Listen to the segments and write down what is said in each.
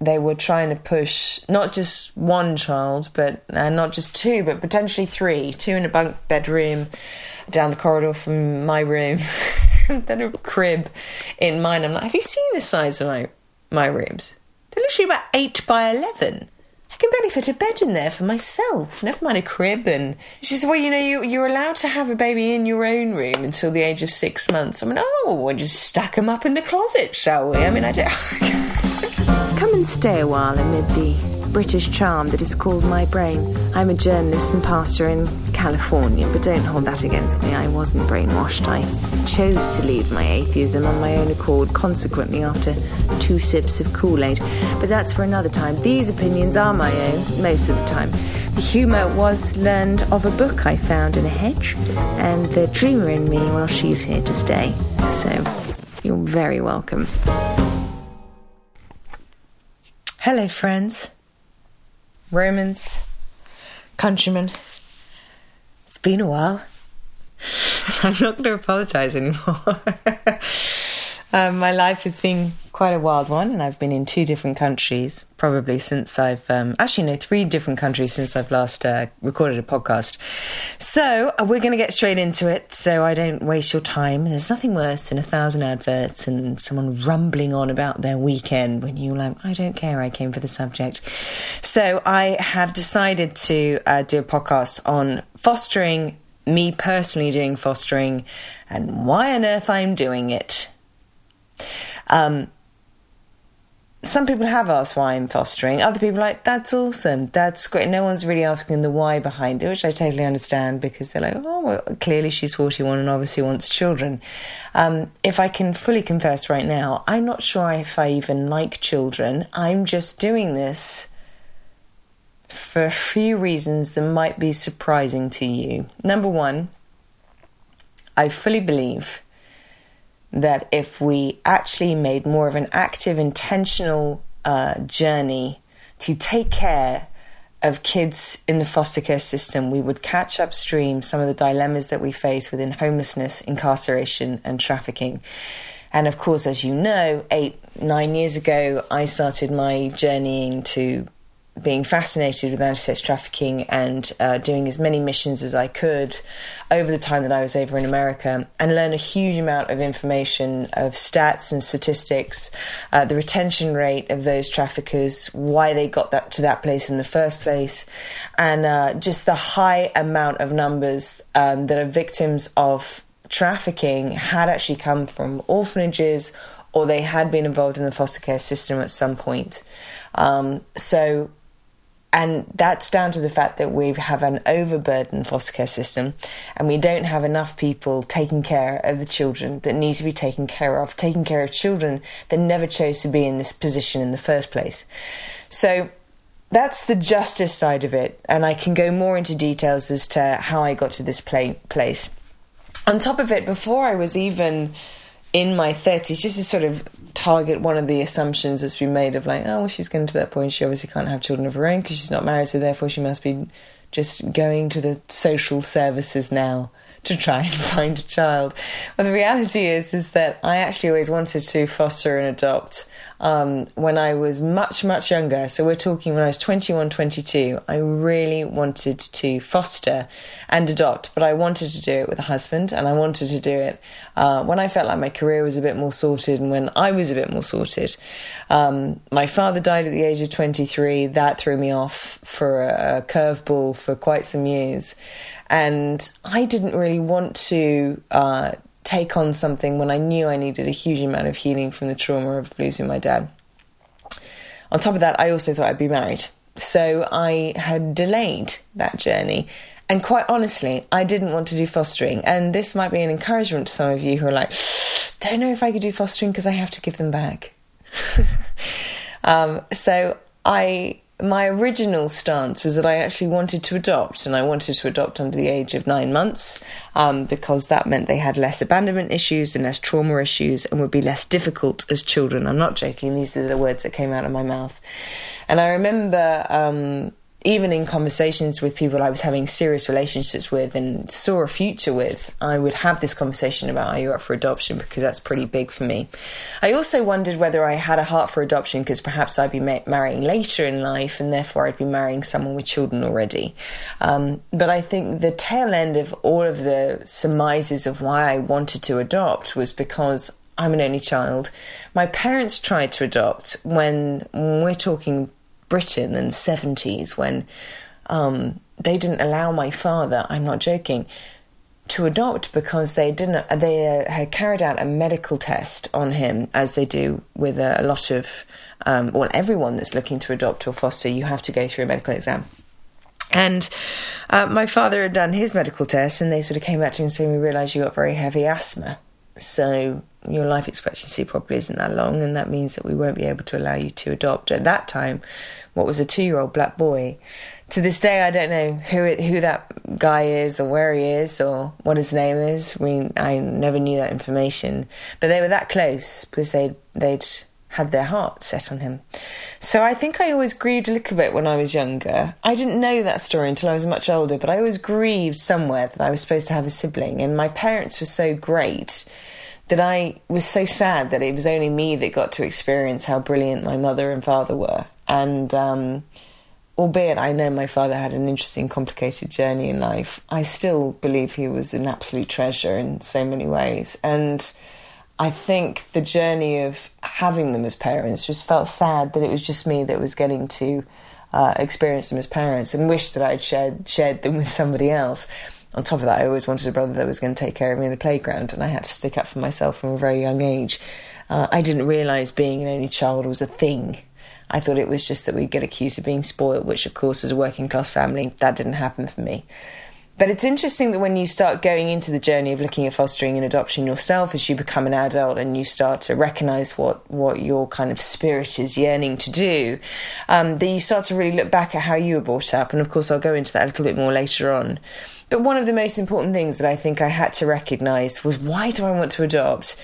they were trying to push not just one child, but and not just two, but potentially three, two in a bunk bedroom down the corridor from my room, then a crib in mine. I'm like, have you seen the size of my my rooms? They're literally about eight by eleven. I can barely fit a bed in there for myself. Never mind a crib. And she said, "Well, you know, you, you're allowed to have a baby in your own room until the age of six months." I mean, oh, we'll just stack them up in the closet, shall we? I mean, I don't. And stay a while amid the British charm that is called my brain. I'm a journalist and pastor in California, but don't hold that against me. I wasn't brainwashed. I chose to leave my atheism on my own accord, consequently, after two sips of Kool Aid. But that's for another time. These opinions are my own, most of the time. The humour was learned of a book I found in a hedge, and the dreamer in me, well, she's here to stay. So, you're very welcome. Hello, friends. Romans, countrymen. It's been a while. I'm not going to apologise anymore. um, my life has been quite a wild one, and I've been in two different countries probably since I've um, actually no three different countries since I've last uh, recorded a podcast. So uh, we're going to get straight into it, so I don't waste your time. There's nothing worse than a thousand adverts and someone rumbling on about their weekend when you're like, I don't care. I came for the subject. So I have decided to uh, do a podcast on fostering. Me personally doing fostering and why on earth I'm doing it. Um, some people have asked why I'm fostering. Other people like, that's awesome. That's great. No one's really asking the why behind it, which I totally understand because they're like, oh, well, clearly she's 41 and obviously wants children. Um, if I can fully confess right now, I'm not sure if I even like children. I'm just doing this for a few reasons that might be surprising to you. Number one, I fully believe that if we actually made more of an active, intentional uh, journey to take care of kids in the foster care system, we would catch upstream some of the dilemmas that we face within homelessness, incarceration, and trafficking. And of course, as you know, eight, nine years ago, I started my journeying to being fascinated with anti-sex trafficking and uh, doing as many missions as I could over the time that I was over in America and learn a huge amount of information of stats and statistics, uh, the retention rate of those traffickers, why they got that to that place in the first place, and uh, just the high amount of numbers um, that are victims of trafficking had actually come from orphanages or they had been involved in the foster care system at some point. Um, so and that's down to the fact that we have an overburdened foster care system and we don't have enough people taking care of the children that need to be taken care of, taking care of children that never chose to be in this position in the first place. So that's the justice side of it, and I can go more into details as to how I got to this place. On top of it, before I was even in my 30s, just to sort of target one of the assumptions that's been made of like, oh, well, she's getting to that point. She obviously can't have children of her own because she's not married, so therefore she must be just going to the social services now to try and find a child. Well, the reality is is that I actually always wanted to foster and adopt um, when I was much, much younger. So we're talking when I was 21, 22. I really wanted to foster and adopt, but I wanted to do it with a husband and I wanted to do it uh, when I felt like my career was a bit more sorted and when I was a bit more sorted. Um, my father died at the age of 23. That threw me off for a, a curveball for quite some years. And I didn't really want to uh, take on something when I knew I needed a huge amount of healing from the trauma of losing my dad. On top of that, I also thought I'd be married. So I had delayed that journey. And quite honestly, I didn't want to do fostering. And this might be an encouragement to some of you who are like, don't know if I could do fostering because I have to give them back. um, so I my original stance was that I actually wanted to adopt, and I wanted to adopt under the age of nine months um, because that meant they had less abandonment issues and less trauma issues and would be less difficult as children. I'm not joking, these are the words that came out of my mouth. And I remember um, even in conversations with people I was having serious relationships with and saw a future with, I would have this conversation about are you up for adoption because that's pretty big for me. I also wondered whether I had a heart for adoption because perhaps I'd be ma- marrying later in life and therefore I'd be marrying someone with children already. Um, but I think the tail end of all of the surmises of why I wanted to adopt was because I'm an only child. My parents tried to adopt when, when we're talking Britain and 70s when um, they didn't allow my father, I'm not joking, to adopt because they didn't they uh, had carried out a medical test on him as they do with a, a lot of um, well everyone that's looking to adopt or foster you have to go through a medical exam. And uh, my father had done his medical test and they sort of came back to him and said we realise you got very heavy asthma. So your life expectancy probably isn't that long, and that means that we won't be able to allow you to adopt. At that time, what was a two-year-old black boy. To this day, I don't know who it, who that guy is, or where he is, or what his name is. I I never knew that information, but they were that close because they they'd had their heart set on him. So I think I always grieved a little bit when I was younger. I didn't know that story until I was much older, but I always grieved somewhere that I was supposed to have a sibling, and my parents were so great that I was so sad that it was only me that got to experience how brilliant my mother and father were. And um, albeit I know my father had an interesting, complicated journey in life, I still believe he was an absolute treasure in so many ways. And I think the journey of having them as parents just felt sad that it was just me that was getting to uh, experience them as parents and wish that I'd shared shared them with somebody else on top of that, I always wanted a brother that was going to take care of me in the playground, and I had to stick up for myself from a very young age. Uh, I didn't realise being an only child was a thing. I thought it was just that we'd get accused of being spoiled, which, of course, as a working class family, that didn't happen for me. But it's interesting that when you start going into the journey of looking at fostering and adoption yourself as you become an adult and you start to recognize what, what your kind of spirit is yearning to do, um, that you start to really look back at how you were brought up. And of course, I'll go into that a little bit more later on. But one of the most important things that I think I had to recognize was why do I want to adopt?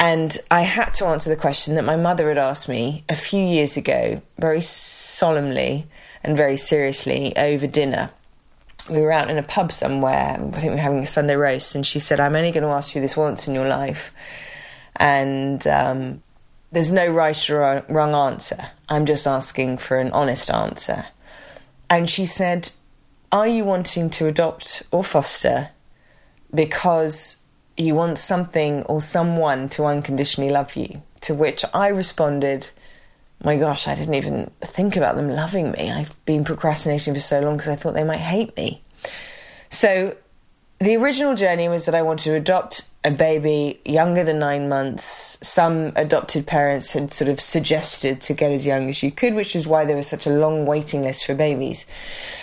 And I had to answer the question that my mother had asked me a few years ago, very solemnly and very seriously over dinner. We were out in a pub somewhere, I think we were having a Sunday roast, and she said, I'm only going to ask you this once in your life. And um, there's no right or wrong answer. I'm just asking for an honest answer. And she said, are you wanting to adopt or foster because you want something or someone to unconditionally love you? To which I responded, my gosh, I didn't even think about them loving me. I've been procrastinating for so long because I thought they might hate me. So the original journey was that I wanted to adopt a baby younger than nine months. Some adopted parents had sort of suggested to get as young as you could, which is why there was such a long waiting list for babies.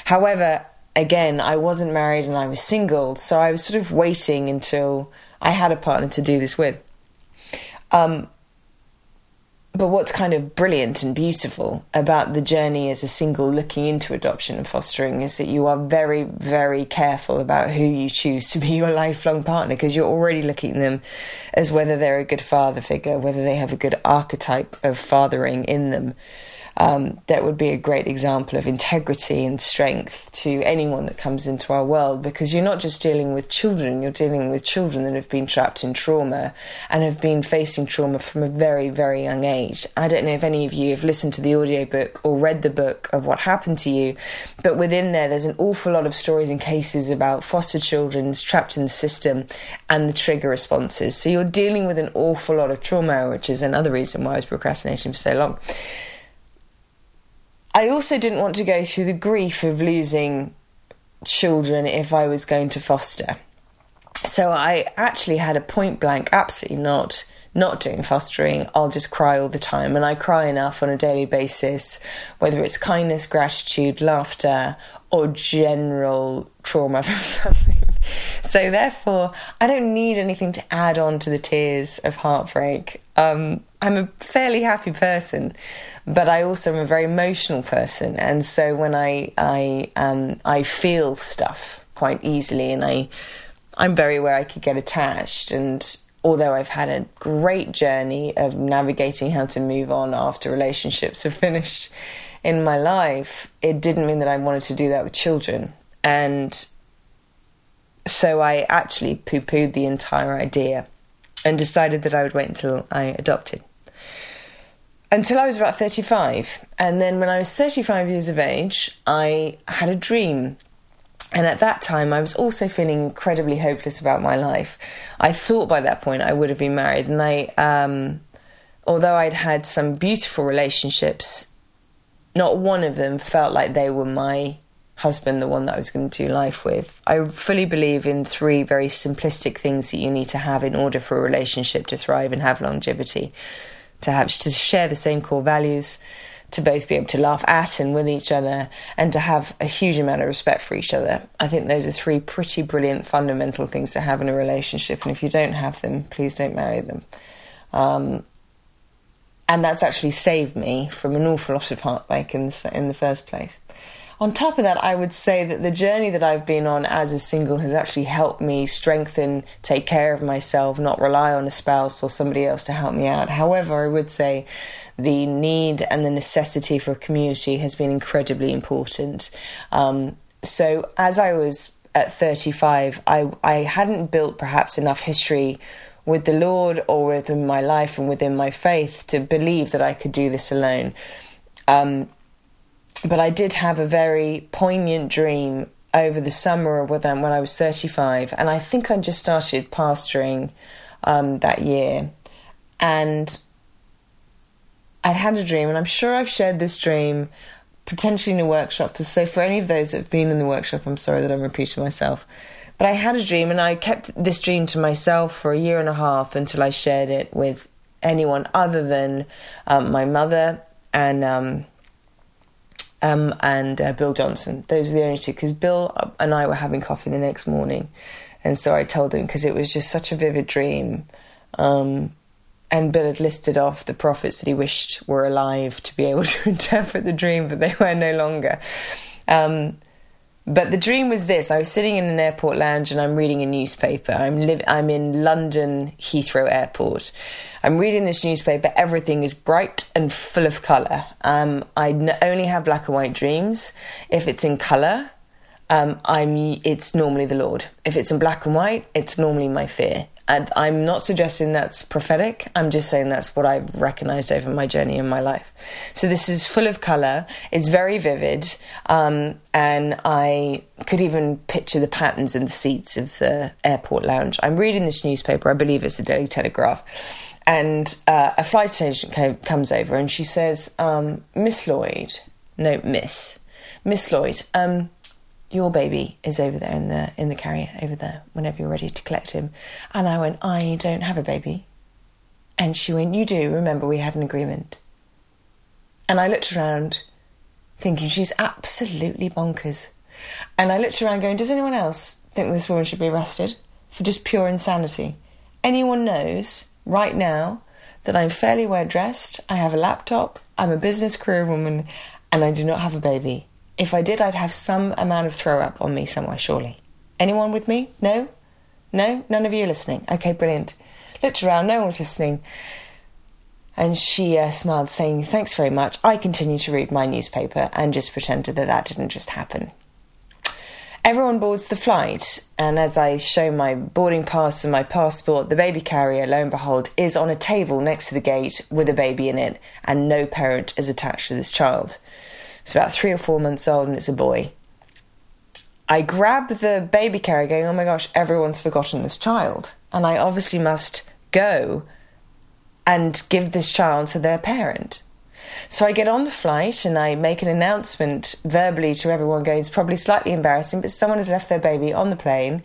However, again, I wasn't married and I was single, so I was sort of waiting until I had a partner to do this with. Um, but what's kind of brilliant and beautiful about the journey as a single looking into adoption and fostering is that you are very, very careful about who you choose to be your lifelong partner because you're already looking at them as whether they're a good father figure, whether they have a good archetype of fathering in them um, that would be a great example of integrity and strength to anyone that comes into our world because you're not just dealing with children, you're dealing with children that have been trapped in trauma and have been facing trauma from a very, very young age. I don't know if any of you have listened to the audiobook or read the book of what happened to you, but within there, there's an awful lot of stories and cases about foster children trapped in the system and the trigger responses. So you're dealing with an awful lot of trauma, which is another reason why I was procrastinating for so long. I also didn't want to go through the grief of losing children if I was going to foster. So I actually had a point blank, absolutely not not doing fostering, I'll just cry all the time. And I cry enough on a daily basis, whether it's kindness, gratitude, laughter, or general trauma from something. So, therefore, I don't need anything to add on to the tears of heartbreak. Um, I'm a fairly happy person but I also am a very emotional person, and so when I I um, I feel stuff quite easily, and I I'm very aware I could get attached. And although I've had a great journey of navigating how to move on after relationships have finished, in my life, it didn't mean that I wanted to do that with children. And so I actually poo pooed the entire idea and decided that I would wait until I adopted. Until I was about 35. And then when I was 35 years of age, I had a dream. And at that time, I was also feeling incredibly hopeless about my life. I thought by that point I would have been married. And I, um, although I'd had some beautiful relationships, not one of them felt like they were my husband, the one that I was going to do life with. I fully believe in three very simplistic things that you need to have in order for a relationship to thrive and have longevity. To have to share the same core values, to both be able to laugh at and with each other, and to have a huge amount of respect for each other. I think those are three pretty brilliant fundamental things to have in a relationship. And if you don't have them, please don't marry them. Um, and that's actually saved me from an awful lot of heartbreak in the, in the first place on top of that, I would say that the journey that I've been on as a single has actually helped me strengthen, take care of myself, not rely on a spouse or somebody else to help me out. However, I would say the need and the necessity for a community has been incredibly important. Um, so as I was at 35, I, I hadn't built perhaps enough history with the Lord or within my life and within my faith to believe that I could do this alone. Um, but I did have a very poignant dream over the summer with them when I was 35, and I think I just started pastoring um, that year, and I'd had a dream, and I'm sure I've shared this dream potentially in a workshop. So for any of those that have been in the workshop, I'm sorry that I'm repeating myself. But I had a dream, and I kept this dream to myself for a year and a half until I shared it with anyone other than um, my mother and um, um, and uh, Bill Johnson. Those are the only two because Bill and I were having coffee the next morning, and so I told him because it was just such a vivid dream. Um, and Bill had listed off the prophets that he wished were alive to be able to interpret the dream, but they were no longer. Um, but the dream was this: I was sitting in an airport lounge and I'm reading a newspaper. I'm li- I'm in London Heathrow Airport. I'm reading this newspaper. Everything is bright and full of colour. Um, I n- only have black and white dreams. If it's in colour, um, I'm it's normally the Lord. If it's in black and white, it's normally my fear. I'm not suggesting that's prophetic. I'm just saying that's what I've recognized over my journey in my life. So this is full of color. It's very vivid, um, and I could even picture the patterns in the seats of the airport lounge. I'm reading this newspaper. I believe it's the Daily Telegraph, and uh, a flight agent came, comes over and she says, um, "Miss Lloyd, no, Miss, Miss Lloyd." Um, your baby is over there in the in the carrier over there whenever you're ready to collect him. And i went i don't have a baby. And she went you do. Remember we had an agreement. And i looked around thinking she's absolutely bonkers. And i looked around going does anyone else think this woman should be arrested for just pure insanity? Anyone knows right now that i'm fairly well dressed i have a laptop i'm a business career woman and i do not have a baby if I did, I'd have some amount of throw up on me somewhere, surely. Anyone with me? No? No? None of you listening? Okay, brilliant. Looked around, no one was listening. And she uh, smiled, saying, Thanks very much. I continued to read my newspaper and just pretended that that didn't just happen. Everyone boards the flight, and as I show my boarding pass and my passport, the baby carrier, lo and behold, is on a table next to the gate with a baby in it, and no parent is attached to this child. It's about three or four months old and it's a boy. I grab the baby carrier going, oh my gosh, everyone's forgotten this child. And I obviously must go and give this child to their parent. So I get on the flight and I make an announcement verbally to everyone going, it's probably slightly embarrassing, but someone has left their baby on the plane,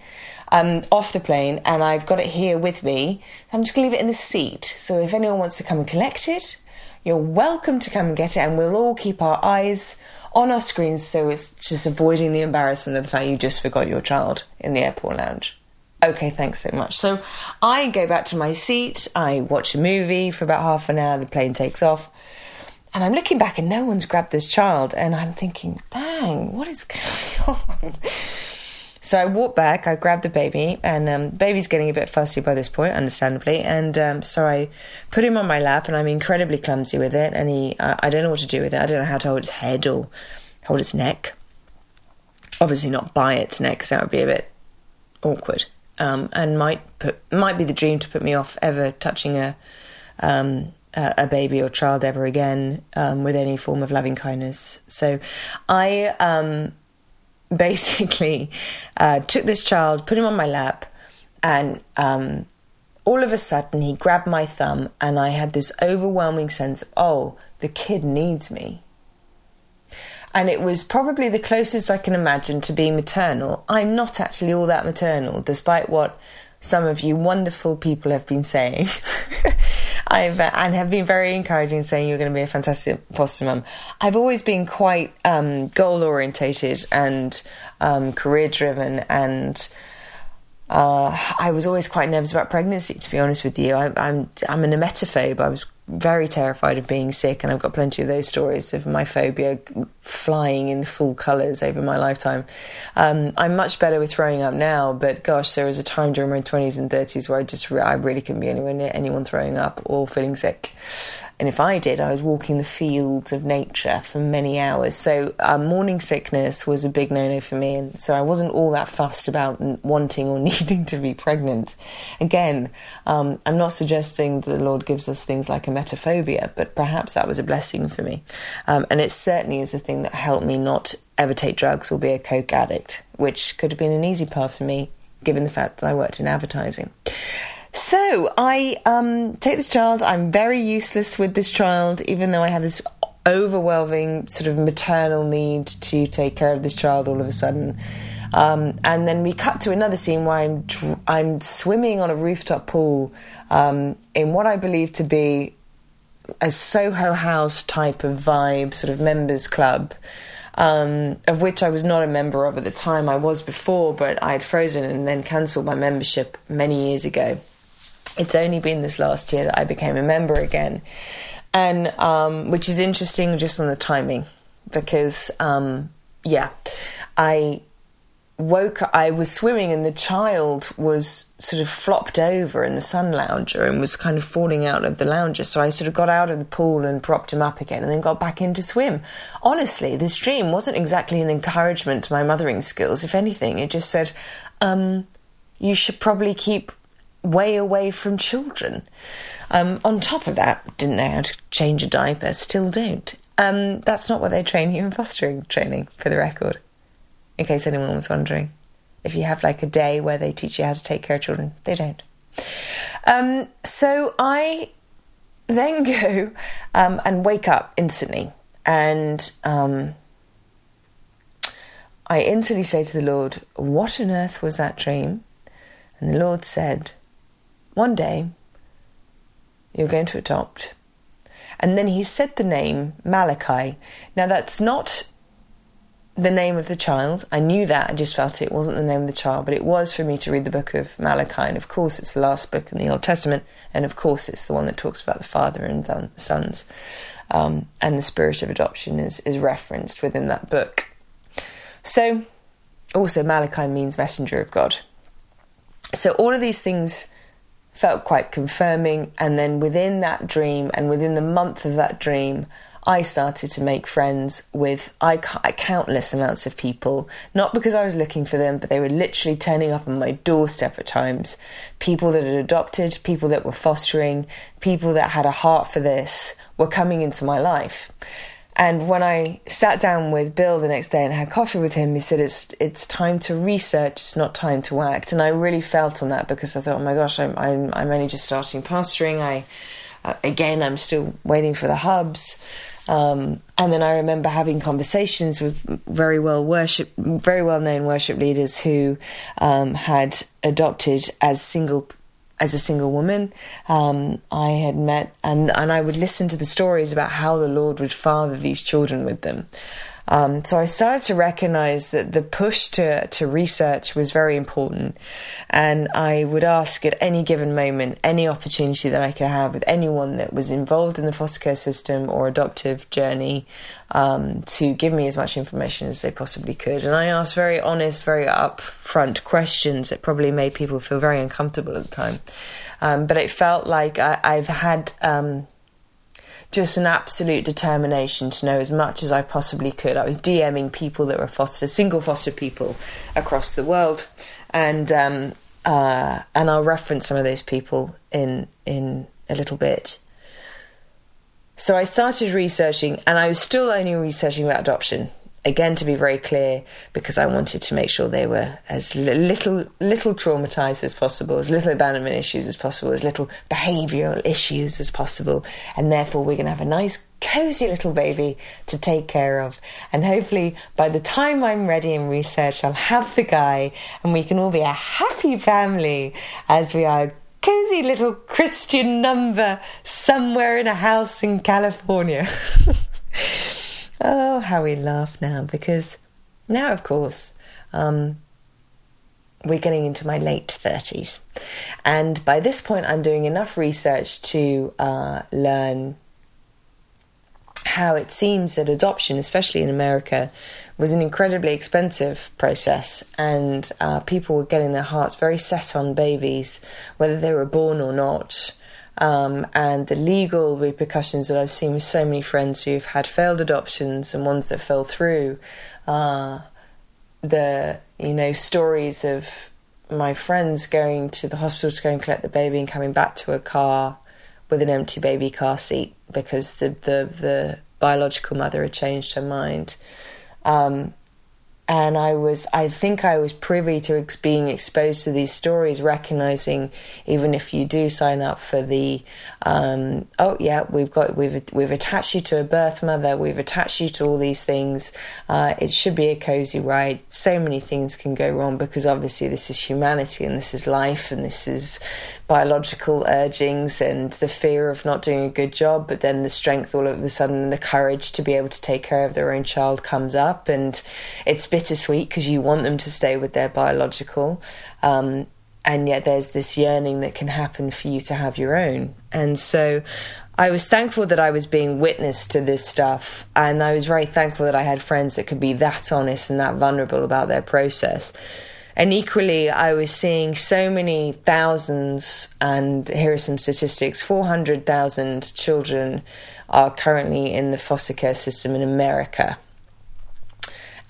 um, off the plane, and I've got it here with me. I'm just going to leave it in the seat. So if anyone wants to come and collect it, you're welcome to come and get it, and we'll all keep our eyes on our screens so it's just avoiding the embarrassment of the fact you just forgot your child in the airport lounge. Okay, thanks so much. So I go back to my seat, I watch a movie for about half an hour, the plane takes off, and I'm looking back and no one's grabbed this child, and I'm thinking, dang, what is going on? So I walked back, I grabbed the baby, and um, baby's getting a bit fussy by this point, understandably. And um, so I put him on my lap, and I'm incredibly clumsy with it. And he, uh, I don't know what to do with it. I don't know how to hold its head or hold its neck. Obviously, not by its neck, because that would be a bit awkward, um, and might put might be the dream to put me off ever touching a um, a baby or child ever again um, with any form of loving kindness. So I um, basically uh, took this child, put him on my lap, and um, all of a sudden he grabbed my thumb, and I had this overwhelming sense of, oh, the kid needs me. And it was probably the closest I can imagine to being maternal. I'm not actually all that maternal, despite what some of you wonderful people have been saying. I've uh, and have been very encouraging, saying you're going to be a fantastic foster mum. I've always been quite um, goal orientated and um, career driven, and uh, I was always quite nervous about pregnancy. To be honest with you, I, I'm I'm an emetophobe. I was very terrified of being sick, and I've got plenty of those stories of my phobia flying in full colours over my lifetime. Um, I'm much better with throwing up now, but gosh, there was a time during my 20s and 30s where I just I really couldn't be anywhere near anyone throwing up or feeling sick. And if I did, I was walking the fields of nature for many hours. So uh, morning sickness was a big no-no for me, and so I wasn't all that fussed about wanting or needing to be pregnant. Again, um, I'm not suggesting that the Lord gives us things like emetophobia, but perhaps that was a blessing for me, um, and it certainly is a thing that helped me not ever take drugs or be a coke addict, which could have been an easy path for me given the fact that I worked in advertising. So I um, take this child. I'm very useless with this child, even though I have this overwhelming sort of maternal need to take care of this child all of a sudden. Um, and then we cut to another scene where I'm I'm swimming on a rooftop pool um, in what I believe to be a Soho House type of vibe, sort of members club. Um, of which I was not a member of at the time. I was before, but I had frozen and then cancelled my membership many years ago it's only been this last year that I became a member again, and um, which is interesting just on the timing because um, yeah, I woke I was swimming and the child was sort of flopped over in the sun lounger and was kind of falling out of the lounger. So I sort of got out of the pool and propped him up again and then got back in to swim. Honestly, this dream wasn't exactly an encouragement to my mothering skills. If anything, it just said, um, you should probably keep way away from children. Um, on top of that, didn't know how to change a diaper, still don't. Um, that's not what they train you in fostering training, for the record, in case anyone was wondering. If you have like a day where they teach you how to take care of children, they don't. Um, so I then go um, and wake up instantly, and um, I instantly say to the Lord, What on earth was that dream? And the Lord said, one day you're going to adopt. And then he said the name Malachi. Now, that's not the name of the child. I knew that. I just felt it wasn't the name of the child, but it was for me to read the book of Malachi. And of course, it's the last book in the Old Testament. And of course, it's the one that talks about the father and sons. Um, and the spirit of adoption is, is referenced within that book. So, also, Malachi means messenger of God. So, all of these things felt quite confirming. And then within that dream, and within the month of that dream, I started to make friends with I, countless amounts of people, not because I was looking for them, but they were literally turning up on my doorstep at times. People that had adopted, people that were fostering, people that had a heart for this were coming into my life. And when I sat down with Bill the next day and had coffee with him, he said, "It's it's time to research. It's not time to act." And I really felt on that because I thought, "Oh my gosh, I'm I'm, I'm only just starting pastoring. I uh, again, I'm still waiting for the hubs." Um, and then I remember having conversations with very well worship, very well known worship leaders who um, had adopted as single as a single woman, um, I had met and and I would listen to the stories about how the Lord would father these children with them. Um, so I started to recognize that the push to, to research was very important. And I would ask at any given moment, any opportunity that I could have with anyone that was involved in the foster care system or adoptive journey um, to give me as much information as they possibly could. And I asked very honest, very upfront questions that probably made people feel very uncomfortable at the time. Um, but it felt like I, have had um, just an absolute determination to know as much as I possibly could. I was DMing people that were foster, single foster people across the world, and um, uh, and I'll reference some of those people in in a little bit. So I started researching, and I was still only researching about adoption again to be very clear because I wanted to make sure they were as little little traumatized as possible, as little abandonment issues as possible, as little behavioral issues as possible, and therefore we're going to have a nice cozy little baby to take care of. And hopefully by the time I'm ready in research, I'll have the guy and we can all be a happy family as we are cozy little Christian number somewhere in a house in California. Oh, how we laugh now because now, of course, um, we're getting into my late 30s. And by this point, I'm doing enough research to uh, learn how it seems that adoption, especially in America, was an incredibly expensive process, and uh, people were getting their hearts very set on babies, whether they were born or not um, and the legal repercussions that I've seen with so many friends who've had failed adoptions and ones that fell through. Uh, the you know stories of my friends going to the hospital to go and collect the baby and coming back to a car with an empty baby car seat because the the, the biological mother had changed her mind. Um, and I was, I think I was privy to ex- being exposed to these stories, recognizing even if you do sign up for the, um, oh yeah, we've got, we've, we've attached you to a birth mother, we've attached you to all these things. Uh, it should be a cozy ride. So many things can go wrong because obviously this is humanity and this is life and this is biological urgings and the fear of not doing a good job, but then the strength all of a sudden the courage to be able to take care of their own child comes up and it's bittersweet because you want them to stay with their biological. Um, and yet there's this yearning that can happen for you to have your own. And so I was thankful that I was being witness to this stuff. And I was very thankful that I had friends that could be that honest and that vulnerable about their process. And equally, I was seeing so many thousands, and here are some statistics 400,000 children are currently in the foster care system in America.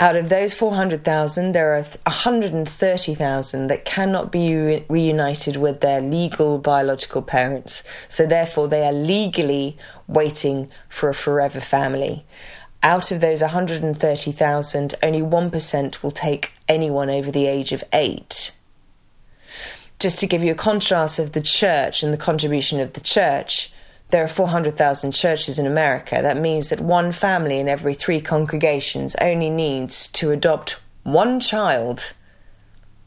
Out of those 400,000, there are 130,000 that cannot be re- reunited with their legal biological parents. So, therefore, they are legally waiting for a forever family. Out of those 130,000, only 1% will take anyone over the age of eight. Just to give you a contrast of the church and the contribution of the church, there are 400,000 churches in America. That means that one family in every three congregations only needs to adopt one child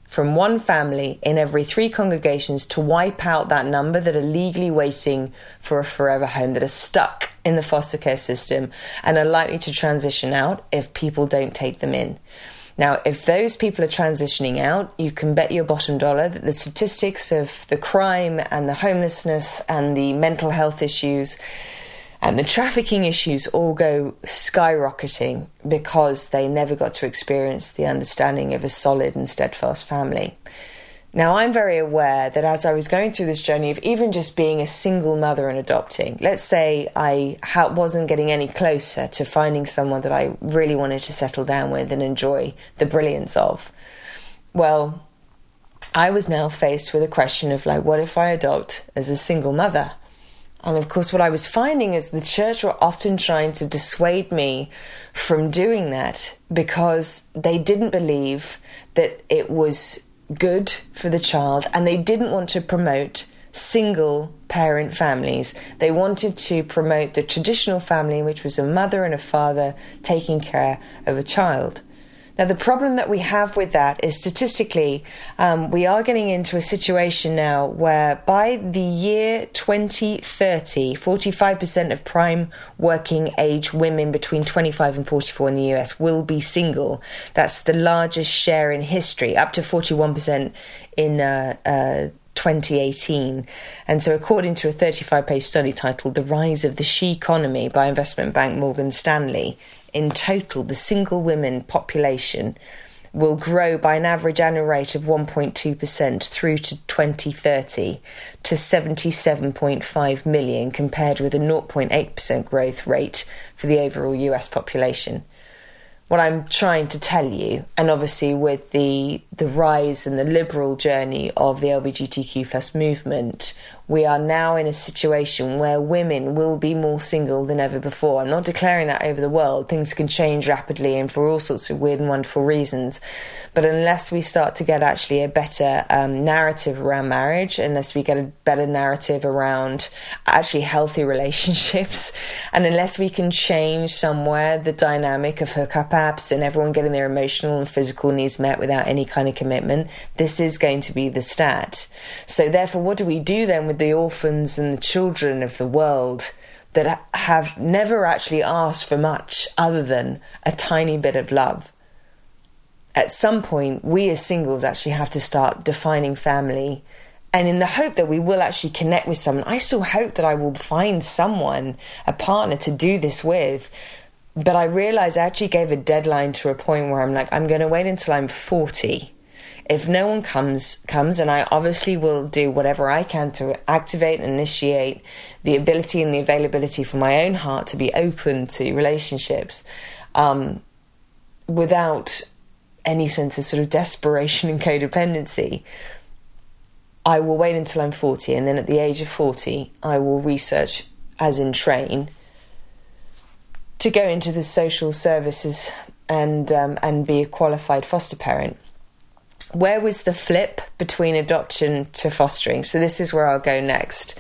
from one family in every three congregations to wipe out that number that are legally waiting for a forever home, that are stuck in the foster care system and are likely to transition out if people don't take them in. Now, if those people are transitioning out, you can bet your bottom dollar that the statistics of the crime and the homelessness and the mental health issues and the trafficking issues all go skyrocketing because they never got to experience the understanding of a solid and steadfast family. Now, I'm very aware that as I was going through this journey of even just being a single mother and adopting, let's say I ha- wasn't getting any closer to finding someone that I really wanted to settle down with and enjoy the brilliance of. Well, I was now faced with a question of like, what if I adopt as a single mother? And of course, what I was finding is the church were often trying to dissuade me from doing that because they didn't believe that it was good for the child and they didn't want to promote single parent families. They wanted to promote the traditional family, which was a mother and a father taking care of a child. Now, the problem that we have with that is statistically, um, we are getting into a situation now where by the year 2030, 45% of prime working age women between 25 and 44 in the US will be single. That's the largest share in history, up to 41% in. Uh, uh, 2018. And so, according to a 35 page study titled The Rise of the She Economy by investment bank Morgan Stanley, in total, the single women population will grow by an average annual rate of 1.2% through to 2030 to 77.5 million, compared with a 0.8% growth rate for the overall US population what I'm trying to tell you, and obviously with the the rise and the liberal journey of the LGBTQ plus movement, we are now in a situation where women will be more single than ever before. I'm not declaring that over the world. Things can change rapidly and for all sorts of weird and wonderful reasons. But unless we start to get actually a better um, narrative around marriage, unless we get a better narrative around actually healthy relationships, and unless we can change somewhere the dynamic of hookup apps and everyone getting their emotional and physical needs met without any kind of commitment, this is going to be the stat. So, therefore, what do we do then with the orphans and the children of the world that have never actually asked for much other than a tiny bit of love. At some point, we as singles actually have to start defining family. And in the hope that we will actually connect with someone, I still hope that I will find someone, a partner to do this with. But I realized I actually gave a deadline to a point where I'm like, I'm going to wait until I'm 40 if no one comes comes and I obviously will do whatever I can to activate and initiate the ability and the availability for my own heart to be open to relationships um, without any sense of sort of desperation and codependency. I will wait until I'm 40, and then at the age of 40, I will research, as in train, to go into the social services and um, and be a qualified foster parent where was the flip between adoption to fostering? So this is where I'll go next.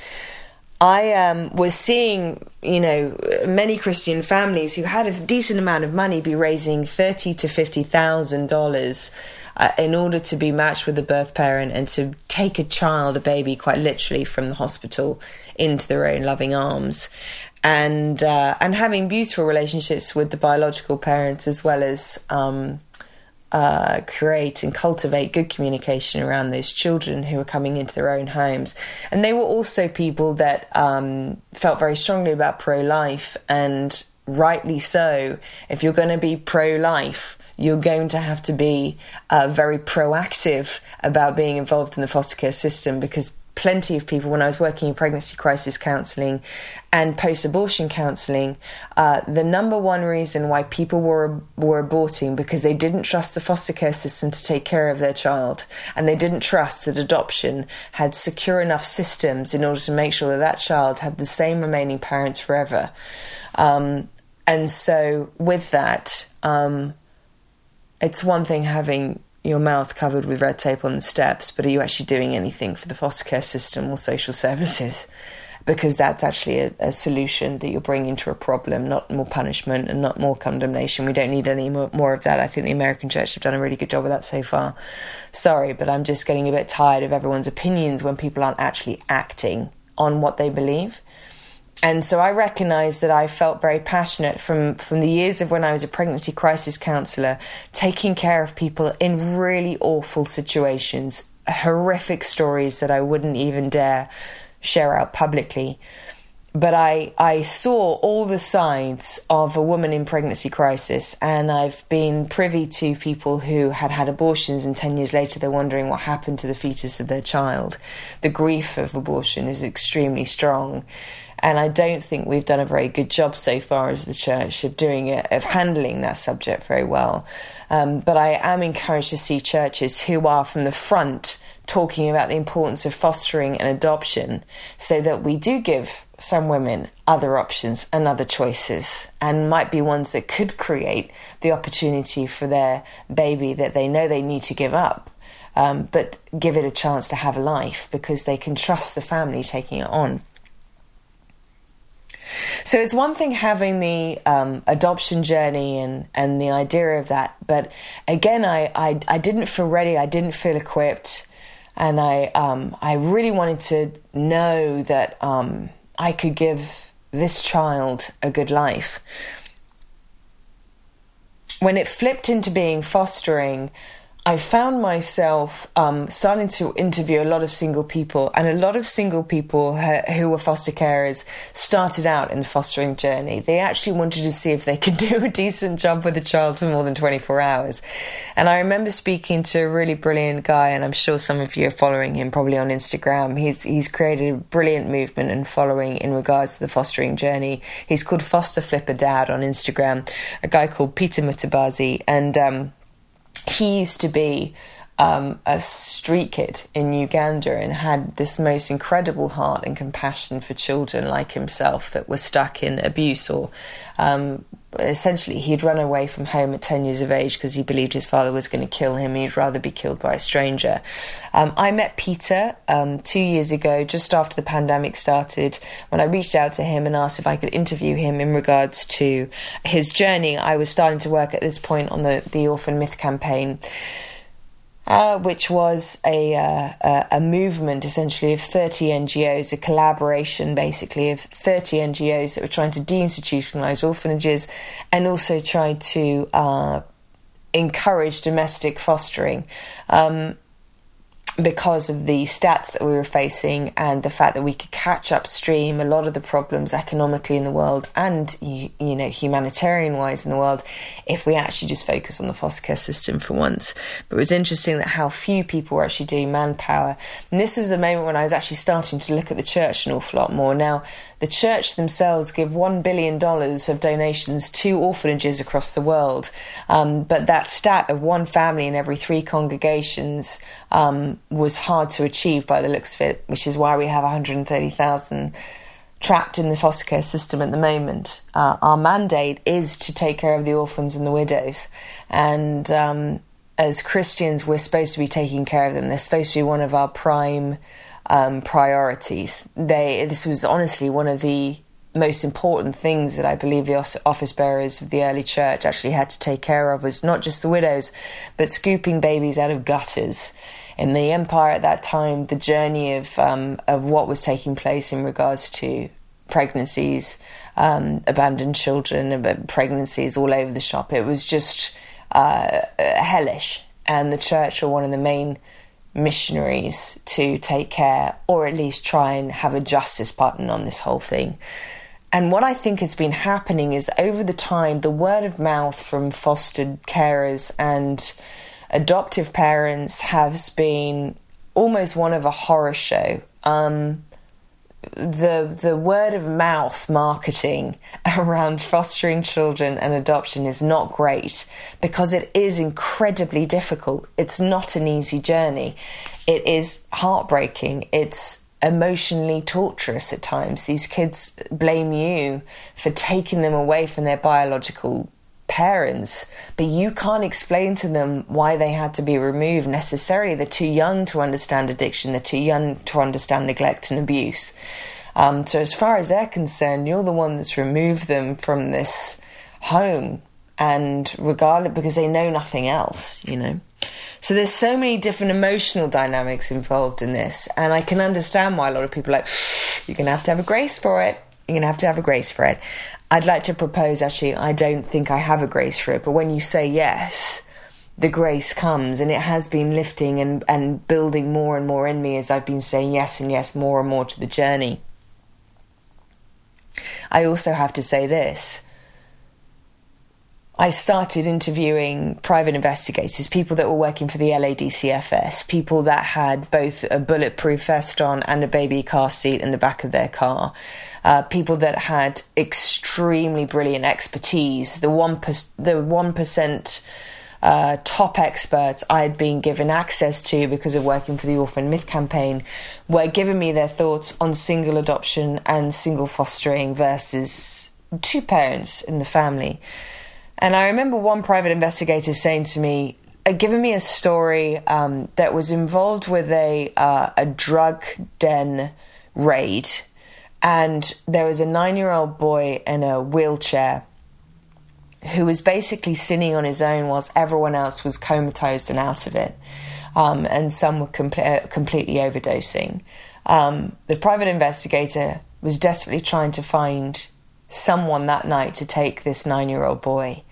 I um, was seeing, you know, many Christian families who had a decent amount of money be raising thirty to fifty thousand uh, dollars in order to be matched with a birth parent and to take a child, a baby, quite literally from the hospital into their own loving arms, and uh, and having beautiful relationships with the biological parents as well as. Um, uh, create and cultivate good communication around those children who are coming into their own homes. And they were also people that um, felt very strongly about pro life, and rightly so. If you're going to be pro life, you're going to have to be uh, very proactive about being involved in the foster care system because plenty of people when I was working in pregnancy crisis counselling and post abortion counselling. Uh, the number one reason why people were were aborting because they didn't trust the foster care system to take care of their child, and they didn't trust that adoption had secure enough systems in order to make sure that that child had the same remaining parents forever. Um, and so, with that, um, it's one thing having your mouth covered with red tape on the steps, but are you actually doing anything for the foster care system or social services? Because that's actually a, a solution that you're bringing to a problem, not more punishment and not more condemnation. We don't need any more, more of that. I think the American church have done a really good job of that so far. Sorry, but I'm just getting a bit tired of everyone's opinions when people aren't actually acting on what they believe and so I recognised that I felt very passionate from from the years of when I was a pregnancy crisis counsellor, taking care of people in really awful situations, horrific stories that I wouldn't even dare share out publicly. But I, I saw all the sides of a woman in pregnancy crisis, and I've been privy to people who had had abortions, and 10 years later they're wondering what happened to the fetus of their child. The grief of abortion is extremely strong and I don't think we've done a very good job so far as the church of doing it, of handling that subject very well. Um, but I am encouraged to see churches who are from the front talking about the importance of fostering and adoption so that we do give some women other options and other choices and might be ones that could create the opportunity for their baby that they know they need to give up. Um, but give it a chance to have a life because they can trust the family taking it on. So it's one thing having the um, adoption journey and, and the idea of that, but again, I, I, I didn't feel ready, I didn't feel equipped, and I um, I really wanted to know that um, I could give this child a good life. When it flipped into being fostering, I found myself um, starting to interview a lot of single people, and a lot of single people who were foster carers started out in the fostering journey. They actually wanted to see if they could do a decent job with a child for more than 24 hours. And I remember speaking to a really brilliant guy, and I'm sure some of you are following him probably on Instagram. He's he's created a brilliant movement and following in regards to the fostering journey. He's called Foster Flipper Dad on Instagram. A guy called Peter Mutabazi, and um, he used to be um, a street kid in Uganda and had this most incredible heart and compassion for children like himself that were stuck in abuse or um, essentially he'd run away from home at 10 years of age because he believed his father was going to kill him. He'd rather be killed by a stranger. Um, i met peter um, two years ago just after the pandemic started when i reached out to him and asked if i could interview him in regards to his journey. I was starting to work at this point on the, the orphan myth campaign uh, which was a, uh, a movement essentially of 30 NGOs, a collaboration basically of 30 NGOs that were trying to deinstitutionalize orphanages and also try to uh, encourage domestic fostering. Um, because of the stats that we were facing and the fact that we could catch upstream a lot of the problems economically in the world and you, know humanitarian wise in the world if we actually just focus on the foster care system for once. But it was interesting that how few people were actually doing manpower. And this was the moment when I was actually starting to look at the church an awful lot more. Now the church themselves give $1 billion of donations to orphanages across the world. Um, but that stat of one family in every three congregations um, was hard to achieve by the looks of it, which is why we have 130,000 trapped in the foster care system at the moment. Uh, our mandate is to take care of the orphans and the widows. And um, as Christians, we're supposed to be taking care of them. They're supposed to be one of our prime um, priorities. They this was honestly one of the most important things that I believe the office bearers of the early church actually had to take care of was not just the widows, but scooping babies out of gutters. In the empire at that time, the journey of um, of what was taking place in regards to pregnancies, um, abandoned children, pregnancies all over the shop, it was just uh, hellish. And the church were one of the main missionaries to take care or at least try and have a justice button on this whole thing. And what I think has been happening is over the time, the word of mouth from fostered carers and adoptive parents has been almost one of a horror show. Um, the the word of mouth marketing around fostering children and adoption is not great because it is incredibly difficult. It's not an easy journey. It is heartbreaking. It's emotionally torturous at times. These kids blame you for taking them away from their biological parents, but you can't explain to them why they had to be removed necessarily. They're too young to understand addiction, they're too young to understand neglect and abuse. Um, so, as far as they're concerned, you're the one that's removed them from this home, and regardless, because they know nothing else, you know. So there's so many different emotional dynamics involved in this, and I can understand why a lot of people are like you're gonna have to have a grace for it. You're gonna have to have a grace for it. I'd like to propose actually, I don't think I have a grace for it, but when you say yes, the grace comes and it has been lifting and, and building more and more in me as I've been saying yes and yes more and more to the journey. I also have to say this. I started interviewing private investigators, people that were working for the LADCFS, people that had both a bulletproof vest on and a baby car seat in the back of their car uh, people that had extremely brilliant expertise. The one per, the one percent uh, top experts I had been given access to because of working for the Orphan Myth campaign were giving me their thoughts on single adoption and single fostering versus two parents in the family. And I remember one private investigator saying to me, uh, giving me a story um, that was involved with a uh, a drug den raid and there was a nine year old boy in a wheelchair who was basically sitting on his own whilst everyone else was comatose and out of it. Um, and some were com- uh, completely overdosing. Um, the private investigator was desperately trying to find someone that night to take this nine year old boy.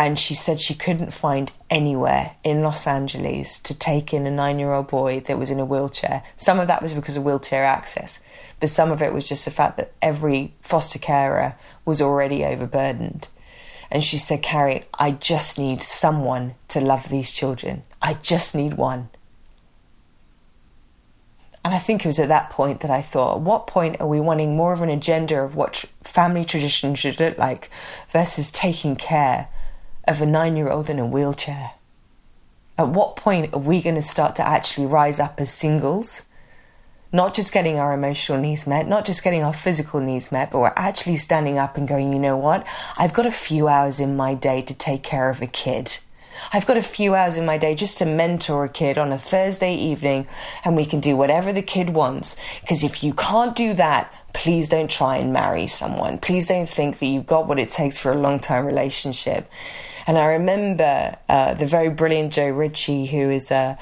And she said she couldn't find anywhere in Los Angeles to take in a nine year old boy that was in a wheelchair. Some of that was because of wheelchair access, but some of it was just the fact that every foster carer was already overburdened. And she said, Carrie, I just need someone to love these children. I just need one. And I think it was at that point that I thought, at what point are we wanting more of an agenda of what family tradition should look like versus taking care of a nine year old in a wheelchair? At what point are we going to start to actually rise up as singles not just getting our emotional needs met, not just getting our physical needs met, but we're actually standing up and going, you know what? I've got a few hours in my day to take care of a kid. I've got a few hours in my day just to mentor a kid on a Thursday evening, and we can do whatever the kid wants. Because if you can't do that, please don't try and marry someone. Please don't think that you've got what it takes for a long term relationship. And I remember uh, the very brilliant Joe Ritchie, who is a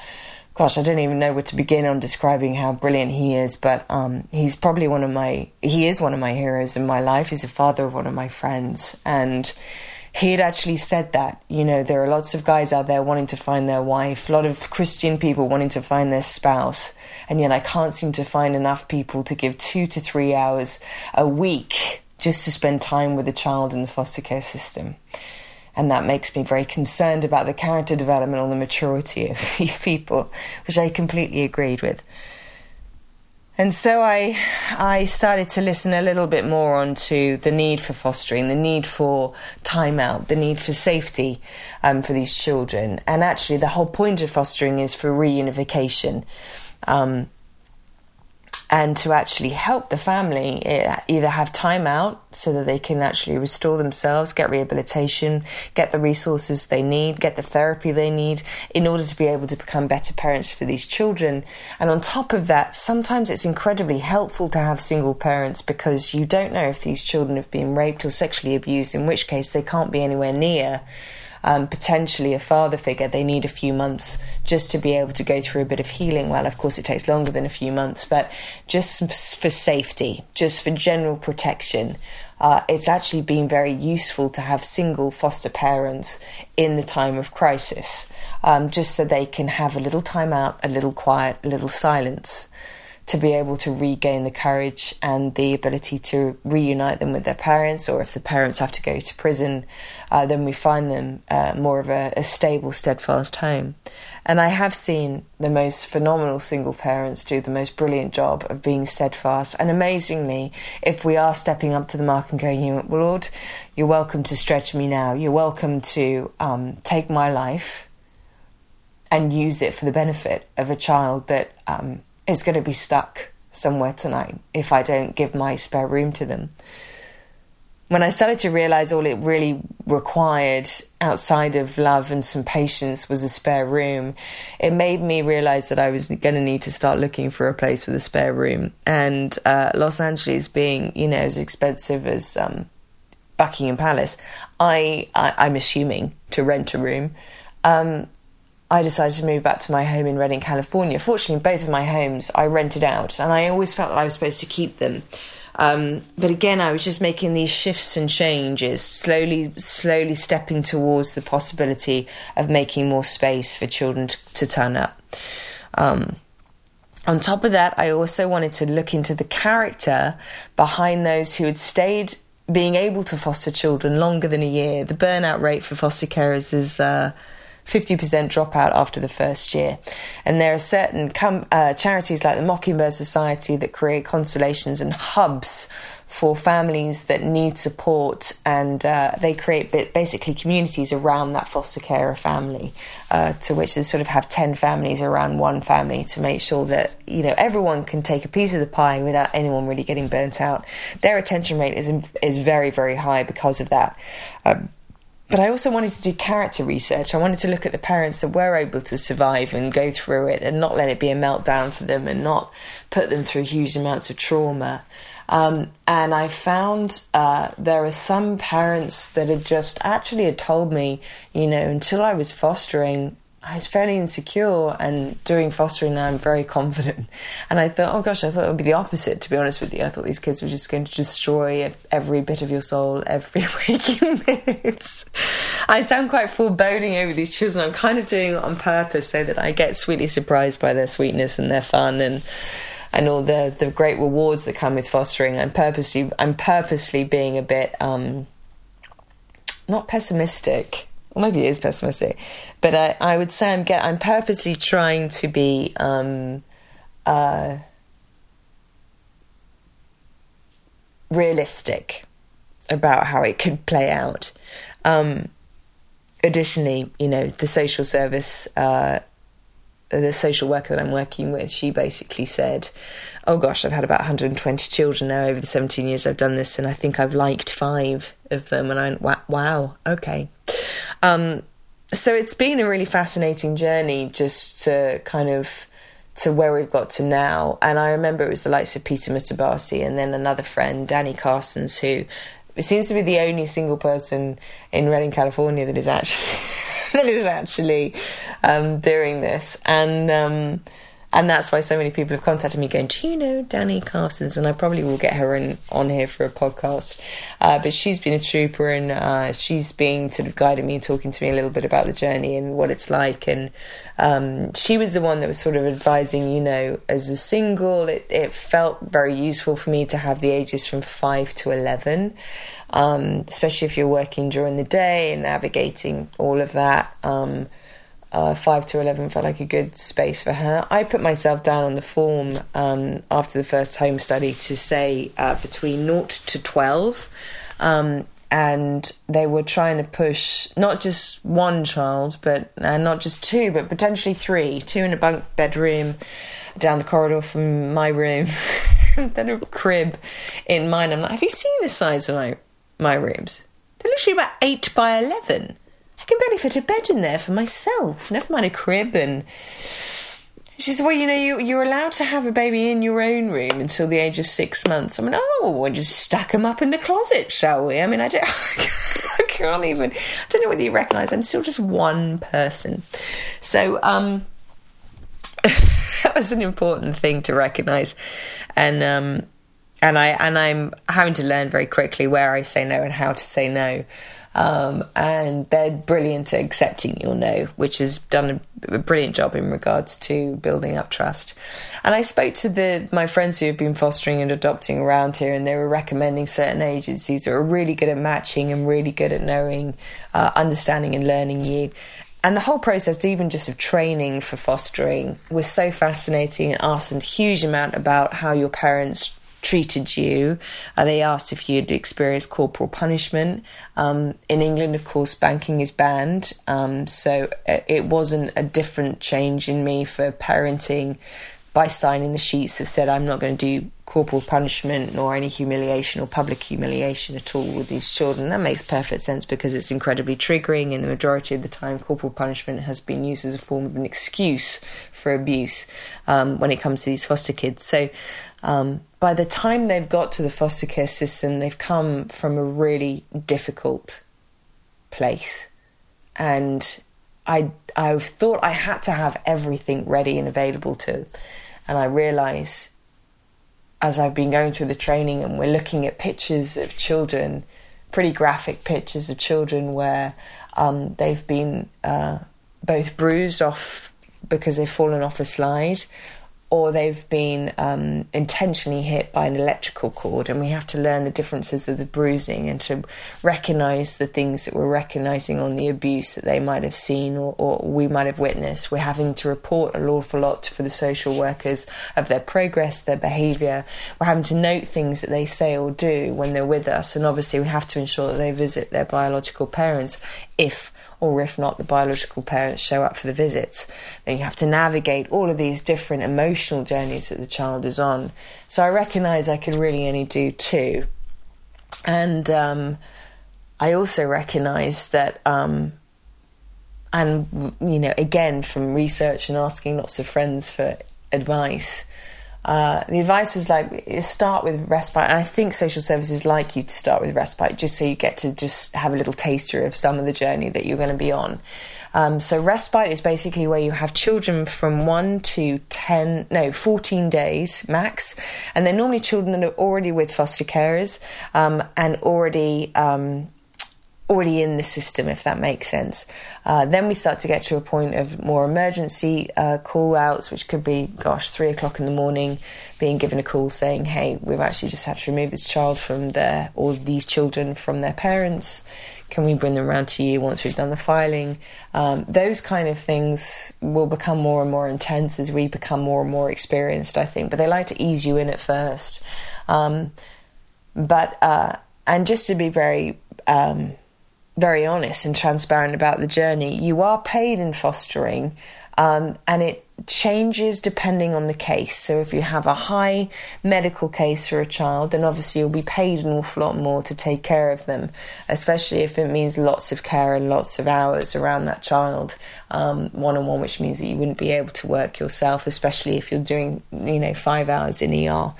gosh, I don't even know where to begin on describing how brilliant he is, but um, he's probably one of my, he is one of my heroes in my life. He's a father of one of my friends. And he had actually said that, you know, there are lots of guys out there wanting to find their wife, a lot of Christian people wanting to find their spouse, and yet I can't seem to find enough people to give two to three hours a week just to spend time with a child in the foster care system and that makes me very concerned about the character development or the maturity of these people, which I completely agreed with. And so I, I started to listen a little bit more onto the need for fostering, the need for time out, the need for safety um, for these children. And actually, the whole point of fostering is for reunification. Um, and to actually help the family eh, either have time out so that they can actually restore themselves, get rehabilitation, get the resources they need, get the therapy they need in order to be able to become better parents for these children. And on top of that, sometimes it's incredibly helpful to have single parents because you don't know if these children have been raped or sexually abused, in which case they can't be anywhere near um, potentially a father figure, they need a few months just to be able to go through a bit of healing. Well, of course, it takes longer than a few months, but just for safety, just for general protection. Uh, it's actually been very useful to have single foster parents in the time of crisis, um, just so they can have a little time out, a little quiet, a little silence to be able to regain the courage and the ability to reunite them with their parents, or if the parents have to go to prison, uh, then we find them uh, more of a, a, stable, steadfast home. And I have seen the most phenomenal single parents do the most brilliant job of being steadfast. And amazingly, if we are stepping up to the mark and going, Lord, you're welcome to stretch me now, you're welcome to um, take my life and use it for the benefit of a child that. Um, is going to be stuck somewhere tonight if I don't give my spare room to them. When I started to realize all it really required outside of love and some patience was a spare room, it made me realize that I was going to need to start looking for a place with a spare room. And uh, Los Angeles being, you know, as expensive as um, Buckingham Palace, I, I am assuming to rent a room. Um, I decided to move back to my home in Redding, California. Fortunately, both of my homes I rented out, and I always felt that I was supposed to keep them. Um, but again, I was just making these shifts and changes, slowly, slowly stepping towards the possibility of making more space for children to, to turn up. Um, on top of that, I also wanted to look into the character behind those who had stayed being able to foster children longer than a year. The burnout rate for foster carers is. Uh, 50% dropout after the first year. And there are certain com- uh, charities like the Mockingbird Society that create constellations and hubs for families that need support, and uh, they create basically communities around that foster carer family, uh, to which they sort of have ten families around one family to make sure that you know everyone can take a piece of the pie without anyone really getting burnt out. Their attention rate is is very very high because of that. Um, but I also wanted to do character research. I wanted to look at the parents that were able to survive and go through it and not let it be a meltdown for them and not put them through huge amounts of trauma. Um, and I found uh, there are some parents that had just actually had told me, you know, until I was fostering, I was fairly insecure, and doing fostering now, I'm very confident. And I thought, oh gosh, I thought it would be the opposite, to be honest with you. I thought these kids were just going to destroy every bit of your soul every waking minute. I sound quite foreboding over these children. I'm kind of doing it on purpose so that I get sweetly surprised by their sweetness and their fun and and all the the great rewards that come with fostering. I'm purposely I'm purposely being a bit um, not pessimistic well, maybe it is pessimistic, but I, I would say I'm get I'm purposely trying to be um, uh, realistic about how it could play out. Um, additionally, you know, the social service, uh, the social worker that I'm working with, she basically said, "Oh gosh, I've had about 120 children now over the 17 years I've done this, and I think I've liked five of them." And I went, "Wow, okay." Um, so it's been a really fascinating journey just to kind of to where we've got to now. And I remember it was the likes of Peter Mutabazi and then another friend, Danny Carsons, who seems to be the only single person in Redding, California that is actually that is actually um, doing this. And um, and that's why so many people have contacted me going, Do you know Danny Carsons? And I probably will get her in, on here for a podcast. Uh, but she's been a trooper and uh, she's been sort of guiding me, and talking to me a little bit about the journey and what it's like. And um, she was the one that was sort of advising, you know, as a single, it, it felt very useful for me to have the ages from 5 to 11. Um, especially if you're working during the day and navigating all of that. Um, uh, 5 to 11 felt like a good space for her. I put myself down on the form um, after the first home study to say uh, between 0 to 12. Um, and they were trying to push not just one child, but uh, not just two, but potentially three two in a bunk bedroom down the corridor from my room, then a crib in mine. I'm like, have you seen the size of my, my rooms? They're literally about 8 by 11 can barely fit a bed in there for myself, never mind a crib. And she said, Well, you know, you, you're allowed to have a baby in your own room until the age of six months. I mean, oh, we'll just stack them up in the closet, shall we? I mean, I, don't, I can't even, I don't know whether you recognise, I'm still just one person. So, um, that was an important thing to recognise. And, um, and I and I'm having to learn very quickly where I say no and how to say no. Um, and they're brilliant at accepting your no, which has done a, a, brilliant job in regards to building up trust. And I spoke to the my friends who have been fostering and adopting around here, and they were recommending certain agencies that are really good at matching and really good at knowing, uh, understanding, and learning you. And the whole process, even just of training for fostering, was so fascinating and asked a huge amount about how your parents treated you. Uh, they asked if you'd experienced corporal punishment. Um, in England, of course, spanking is banned, um, so uh, it wasn't a different change in me for parenting by signing the sheets that said I'm not going to do corporal punishment nor any humiliation or public humiliation at all with these children. That makes perfect sense because it's incredibly triggering, and the majority of the time, corporal punishment has been used as a form of an excuse for abuse um, when it comes to these foster kids. So um, by the time they've got to the foster care system, they've come from a really difficult place. And I, I thought I had to have everything ready and available to. And I realise as I've been going through the training and we're looking at pictures of children, pretty graphic pictures of children where um, they've been uh, both bruised off because they've fallen off a slide or they've been um, intentionally hit by an electrical cord, and we have to learn the differences of the bruising and to recognize the things that we're recognizing on the abuse that they might have seen or, or, we might have witnessed. We're having to report an awful lot for the social workers of their progress, their behavior. We're having to note things that they say or do when they're with us, and obviously, we have to ensure that they visit their biological parents if or if not, the biological parents show up for the visits. Then you have to navigate all of these different emotional journeys that the child is on. So I recognise I can really only do two. And um, I also recognise that, um, and you know, again from research and asking lots of friends for advice, uh, the advice was like start with respite. And I think social services like you to start with respite, just so you get to just have a little taster of some of the journey that you're going to be on. Um, so respite is basically where you have children from one to ten, no, fourteen days max, and they're normally children that are already with foster carers um, and already. Um, already in the system, if that makes sense. Uh, then we start to get to a point of more emergency uh, call outs, which could be, gosh, three o'clock in the morning, being given a call saying, hey, we've actually just had to remove this child from their, or these children from their parents. Can we bring them around to you once we've done the filing? Um, those kind of things will become more and more intense as we become more and more experienced, I think. But they like to ease you in at first. Um, but, uh, and just to be very, um, very honest and transparent about the journey. You are paid in fostering, um, and it changes depending on the case. So, if you have a high medical case for a child, then obviously you'll be paid an awful lot more to take care of them, especially if it means lots of care and lots of hours around that child, one on one, which means that you wouldn't be able to work yourself, especially if you're doing, you know, five hours in ER.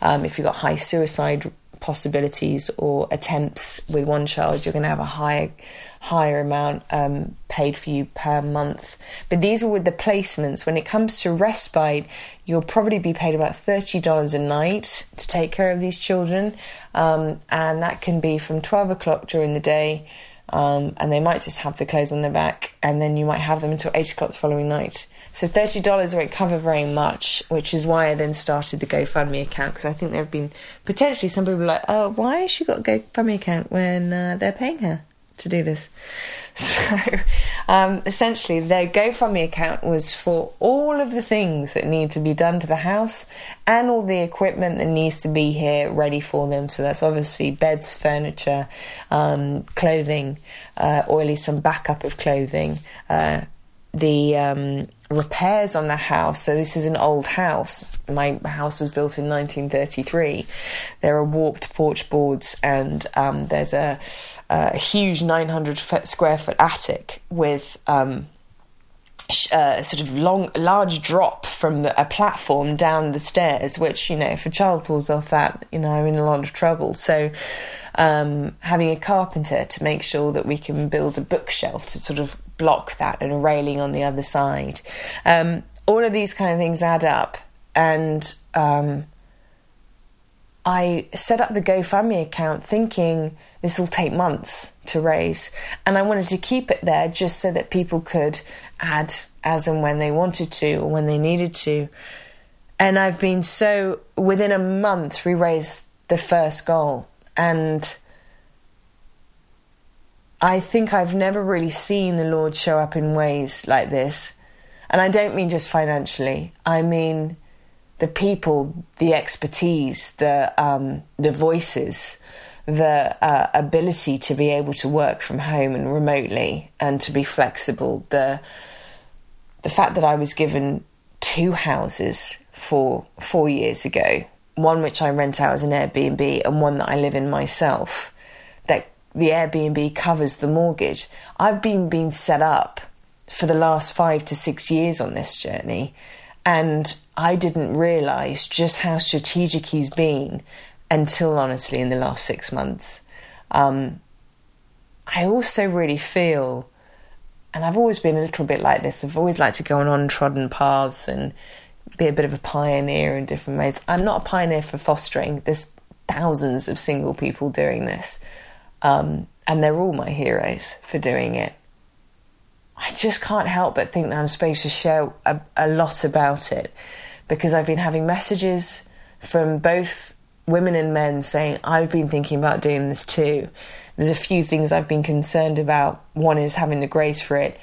Um, if you've got high suicide possibilities or attempts with one child, you're going to have a higher higher amount um, paid for you per month. But these are with the placements. When it comes to respite, you'll probably be paid about thirty dollars a night to take care of these children, um, and that can be from twelve o'clock during the day. Um, and they might just have the clothes on their back, and then you might have them until eight o'clock the following night. So thirty dollars won't cover very much, which is why I then started the GoFundMe account because I think there have been potentially some people like, oh, why has she got a GoFundMe account when uh, they're paying her to do this? So um, essentially, their GoFundMe account was for all of the things that need to be done to the house and all the equipment that needs to be here ready for them. So that's obviously beds, furniture, um, clothing, uh, or at least some backup of clothing. Uh, the um, repairs on the house. So this is an old house. My house was built in 1933. There are warped porch boards, and um, there's a, a, huge 900 square foot attic with. Um, uh, sort of long, large drop from the, a platform down the stairs, which you know, if a child falls off that, you know, I'm in a lot of trouble. So, um, having a carpenter to make sure that we can build a bookshelf to sort of block that and a railing on the other side. Um, all of these kind of things add up, and um, I set up the GoFundMe account thinking this will take months to raise, and I wanted to keep it there just so that people could add as and when they wanted to or when they needed to. And I've been so within a month we raised the first goal, and I think I've never really seen the Lord show up in ways like this. And I don't mean just financially, I mean the people, the expertise, the, um, the voices, the uh, ability to be able to work from home and remotely and to be flexible, the, the fact that I was given two houses for four years ago one which I rent out as an Airbnb and one that I live in myself the Airbnb covers the mortgage. I've been being set up for the last five to six years on this journey, and I didn't realize just how strategic he's been until honestly in the last six months. Um, I also really feel, and I've always been a little bit like this, I've always liked to go on untrodden paths and be a bit of a pioneer in different ways. I'm not a pioneer for fostering, there's thousands of single people doing this. Um, and they're all my heroes for doing it. I just can't help but think that I'm supposed to share a, a lot about it because I've been having messages from both women and men saying, I've been thinking about doing this too. There's a few things I've been concerned about. One is having the grace for it.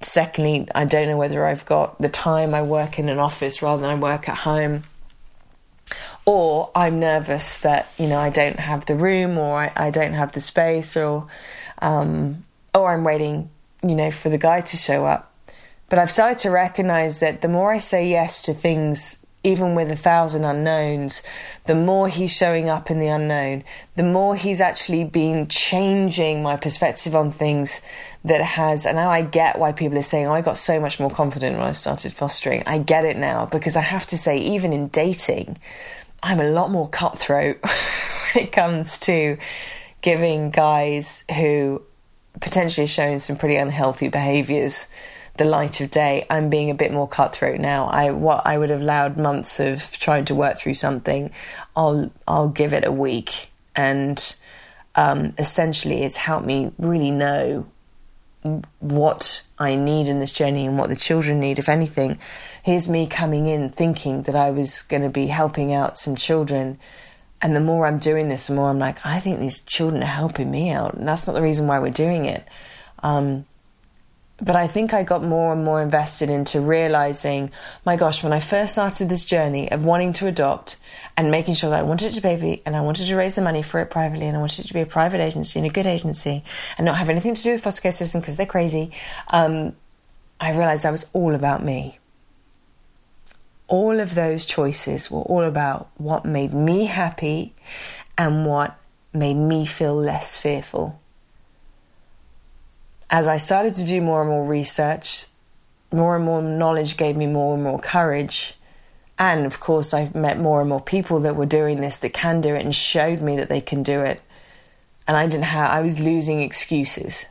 Secondly, I don't know whether I've got the time. I work in an office rather than I work at home or I'm nervous that you know I don't have the room or I, I don't have the space or um, or I'm waiting you know for the guy to show up. But I've started to recognize that the more I say yes to things even with a thousand unknowns, the more he's showing up in the unknown, the more he's actually been changing my perspective on things that has. And now I get why people are saying, oh, I got so much more confident when I started fostering. I get it now because I have to say, even in dating, I'm a lot more cutthroat when it comes to giving guys who potentially are showing some pretty unhealthy behaviors the light of day. I'm being a bit more cutthroat now. I what I would have allowed months of trying to work through something, I'll I'll give it a week, and um, essentially, it's helped me really know what I need in this journey and what the children need. If anything, here's me coming in thinking that I was going to be helping out some children. And the more I'm doing this, the more I'm like, I think these children are helping me out. And that's not the reason why we're doing it. Um, but I think I got more and more invested into realizing, my gosh, when I first started this journey of wanting to adopt and making sure that I wanted to baby and I wanted to raise the money for it privately and I wanted it to be a private agency and a good agency and not have anything to do with foster care system because they're crazy, um, I realized that was all about me. All of those choices were all about what made me happy and what made me feel less fearful as I started to do more and more research, more and more knowledge gave me more and more courage. And of course, I've met more and more people that were doing this that can do it and showed me that they can do it. And I didn't have, I was losing excuses.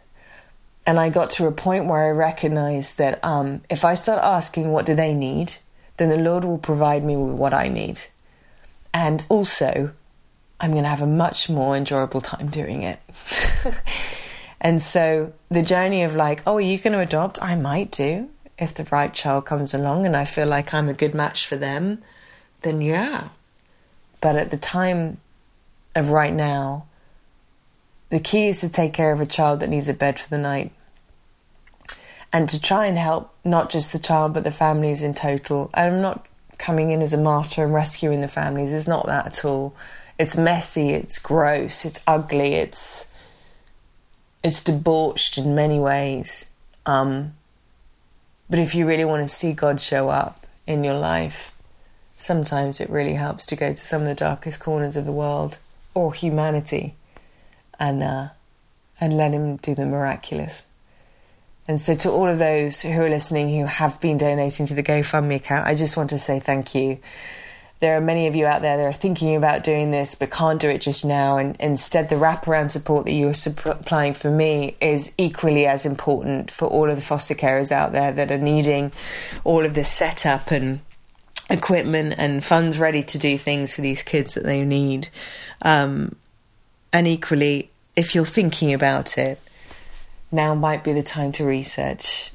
And I got to a point where I recognized that um, if I start asking what do they need, then the Lord will provide me with what I need. And also, I'm going to have a much more enjoyable time doing it. And so the journey of like, oh, are you going to adopt? I might do if the right child comes along and I feel like I'm a good match for them, then yeah. But at the time of right now, the key is to take care of a child that needs a bed for the night and to try and help not just the child but the families in total. And I'm not coming in as a martyr and rescuing the families, it's not that at all. It's messy, it's gross, it's ugly, it's it's debauched in many ways. Um, but if you really want to see God show up in your life, sometimes it really helps to go to some of the darkest corners of the world or humanity and uh, and let Him do the miraculous. And so, to all of those who are listening who have been donating to the GoFundMe account, I just want to say thank you there are many of you out there that are thinking about doing this but can't do it just now. And instead, the wraparound support that you're supplying for me is equally as important for all of the foster carers out there that are needing all of this setup and equipment and funds ready to do things for these kids that they need. Um, and equally, if you're thinking about it, now might be the time to research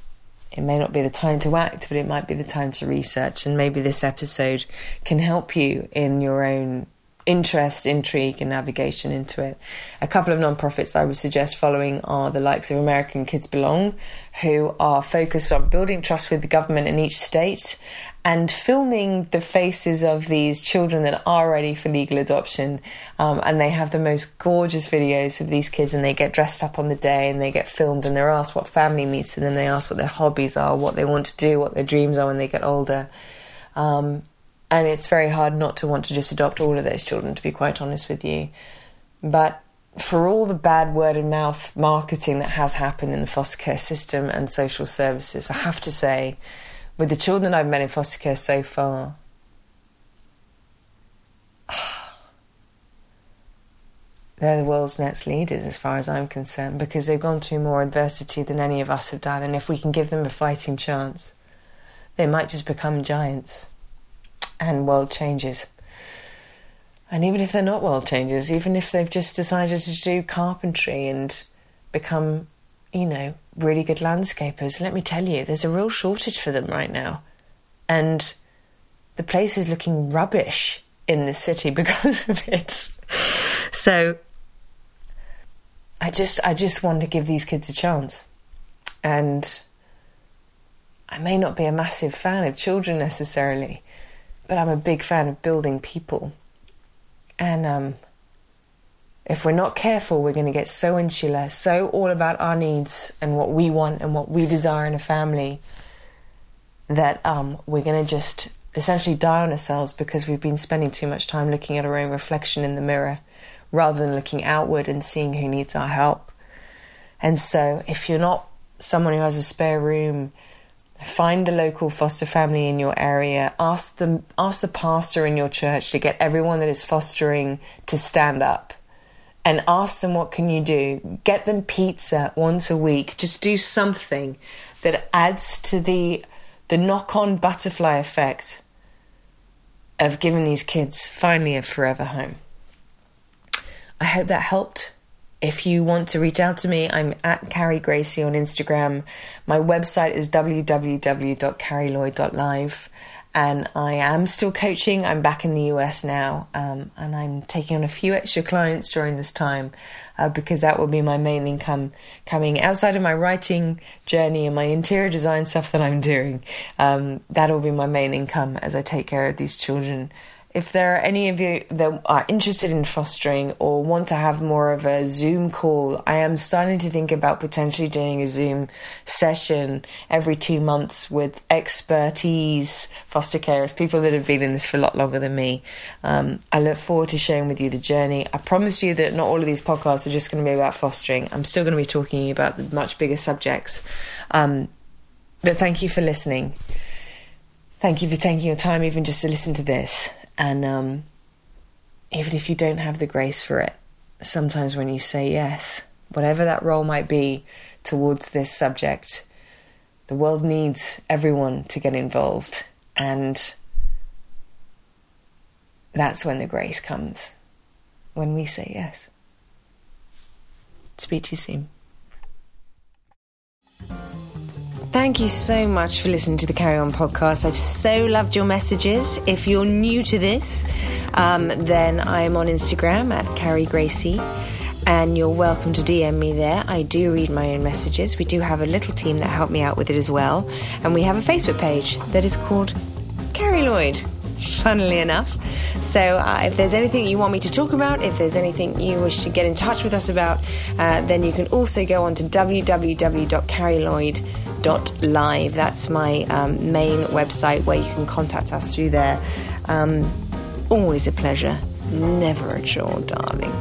it may not be the time to act, but it might be the time to research. And maybe this episode can help you in your own interest, intrigue, and navigation into it. A couple of non-profits I would suggest following are the likes of America's Kids Belong, who are focused on building trust with the government in each state and filming the faces of these children that are ready for legal adoption. Um, and they have the most gorgeous videos of these kids, and they get dressed up on the day and they get filmed, and they're asked what family meets, and then they ask what their hobbies are, what they want to do, what their dreams are when they get older. Um, and it's very hard not to want to just adopt all of those children, to be quite honest with you. But for all the bad word of mouth marketing that has happened in the foster care system and social services, I have to say, with the children I've met in foster care so far, they're the world's next leaders as far as I'm concerned because they've gone through more adversity than any of us have done. And if we can give them a fighting chance, they might just become giants and world changers. And even if they're not world changers, even if they've just decided to do carpentry and become, you know, really good landscapers, let me tell you, there's a real shortage for them right now. And the place is looking rubbish in the city because of it. So I just I just want to give these kids a chance. And I may not be a massive fan of children necessarily, but I'm a big fan of building people. And um, if we're not careful, we're going to get so insular, so all about our needs and what we want and what we desire in a family that um, we're going to just essentially die on ourselves because we've been spending too much time looking at our own reflection in the mirror rather than looking outward and seeing who needs our help. And so, if you're not someone who has a spare room, find the local foster family in your area. Ask them, ask the pastor in your church to get everyone that is fostering to stand up, and ask them what can you do. Get them pizza once a week. Just do something that adds to the the knock-on butterfly effect of giving these kids finally a forever home. I hope that helped. If you want to reach out to me, I'm at Carrie Gracie on Instagram. My website is www.carrielloyd.live and I am still coaching. I'm back in the US now, um, and I'm taking on a few extra clients during this time uh, because that will be my main income coming outside of my writing journey and my interior design stuff that I'm doing. Um, that will be my main income as I take care of these children if there are any of you that are interested in fostering or want to have more of a Zoom call, I am starting to think about potentially doing a Zoom session every two months with expertise foster carers, people that have been in this for a lot longer than me. Um, I look forward to sharing with you the journey. I promise you that not all of these podcasts are just going to be about fostering. I'm still going to be talking about the much bigger subjects. Um, but thank you for listening. Thank you for taking your time even just to listen to this. And um, even if you don't have the grace for it, sometimes when you say yes, whatever that role might be towards this subject, the world needs everyone to get involved. And that's when the grace comes, when we say yes. Speak to you soon. Thank you so much for listening to the Carry On podcast. I've so loved your messages. If you're new to this, um, then I'm on Instagram at Carrie Gracie, and you're welcome to DM me there. I do read my own messages. We do have a little team that help me out with it as well, and we have a Facebook page that is called Carrie Lloyd. Funnily enough. So, uh, if there's anything you want me to talk about, if there's anything you wish to get in touch with us about, uh, then you can also go on to www.carrielloyd.com live. That's my um, main website where you can contact us through there. Um, always a pleasure, never a chore, darling.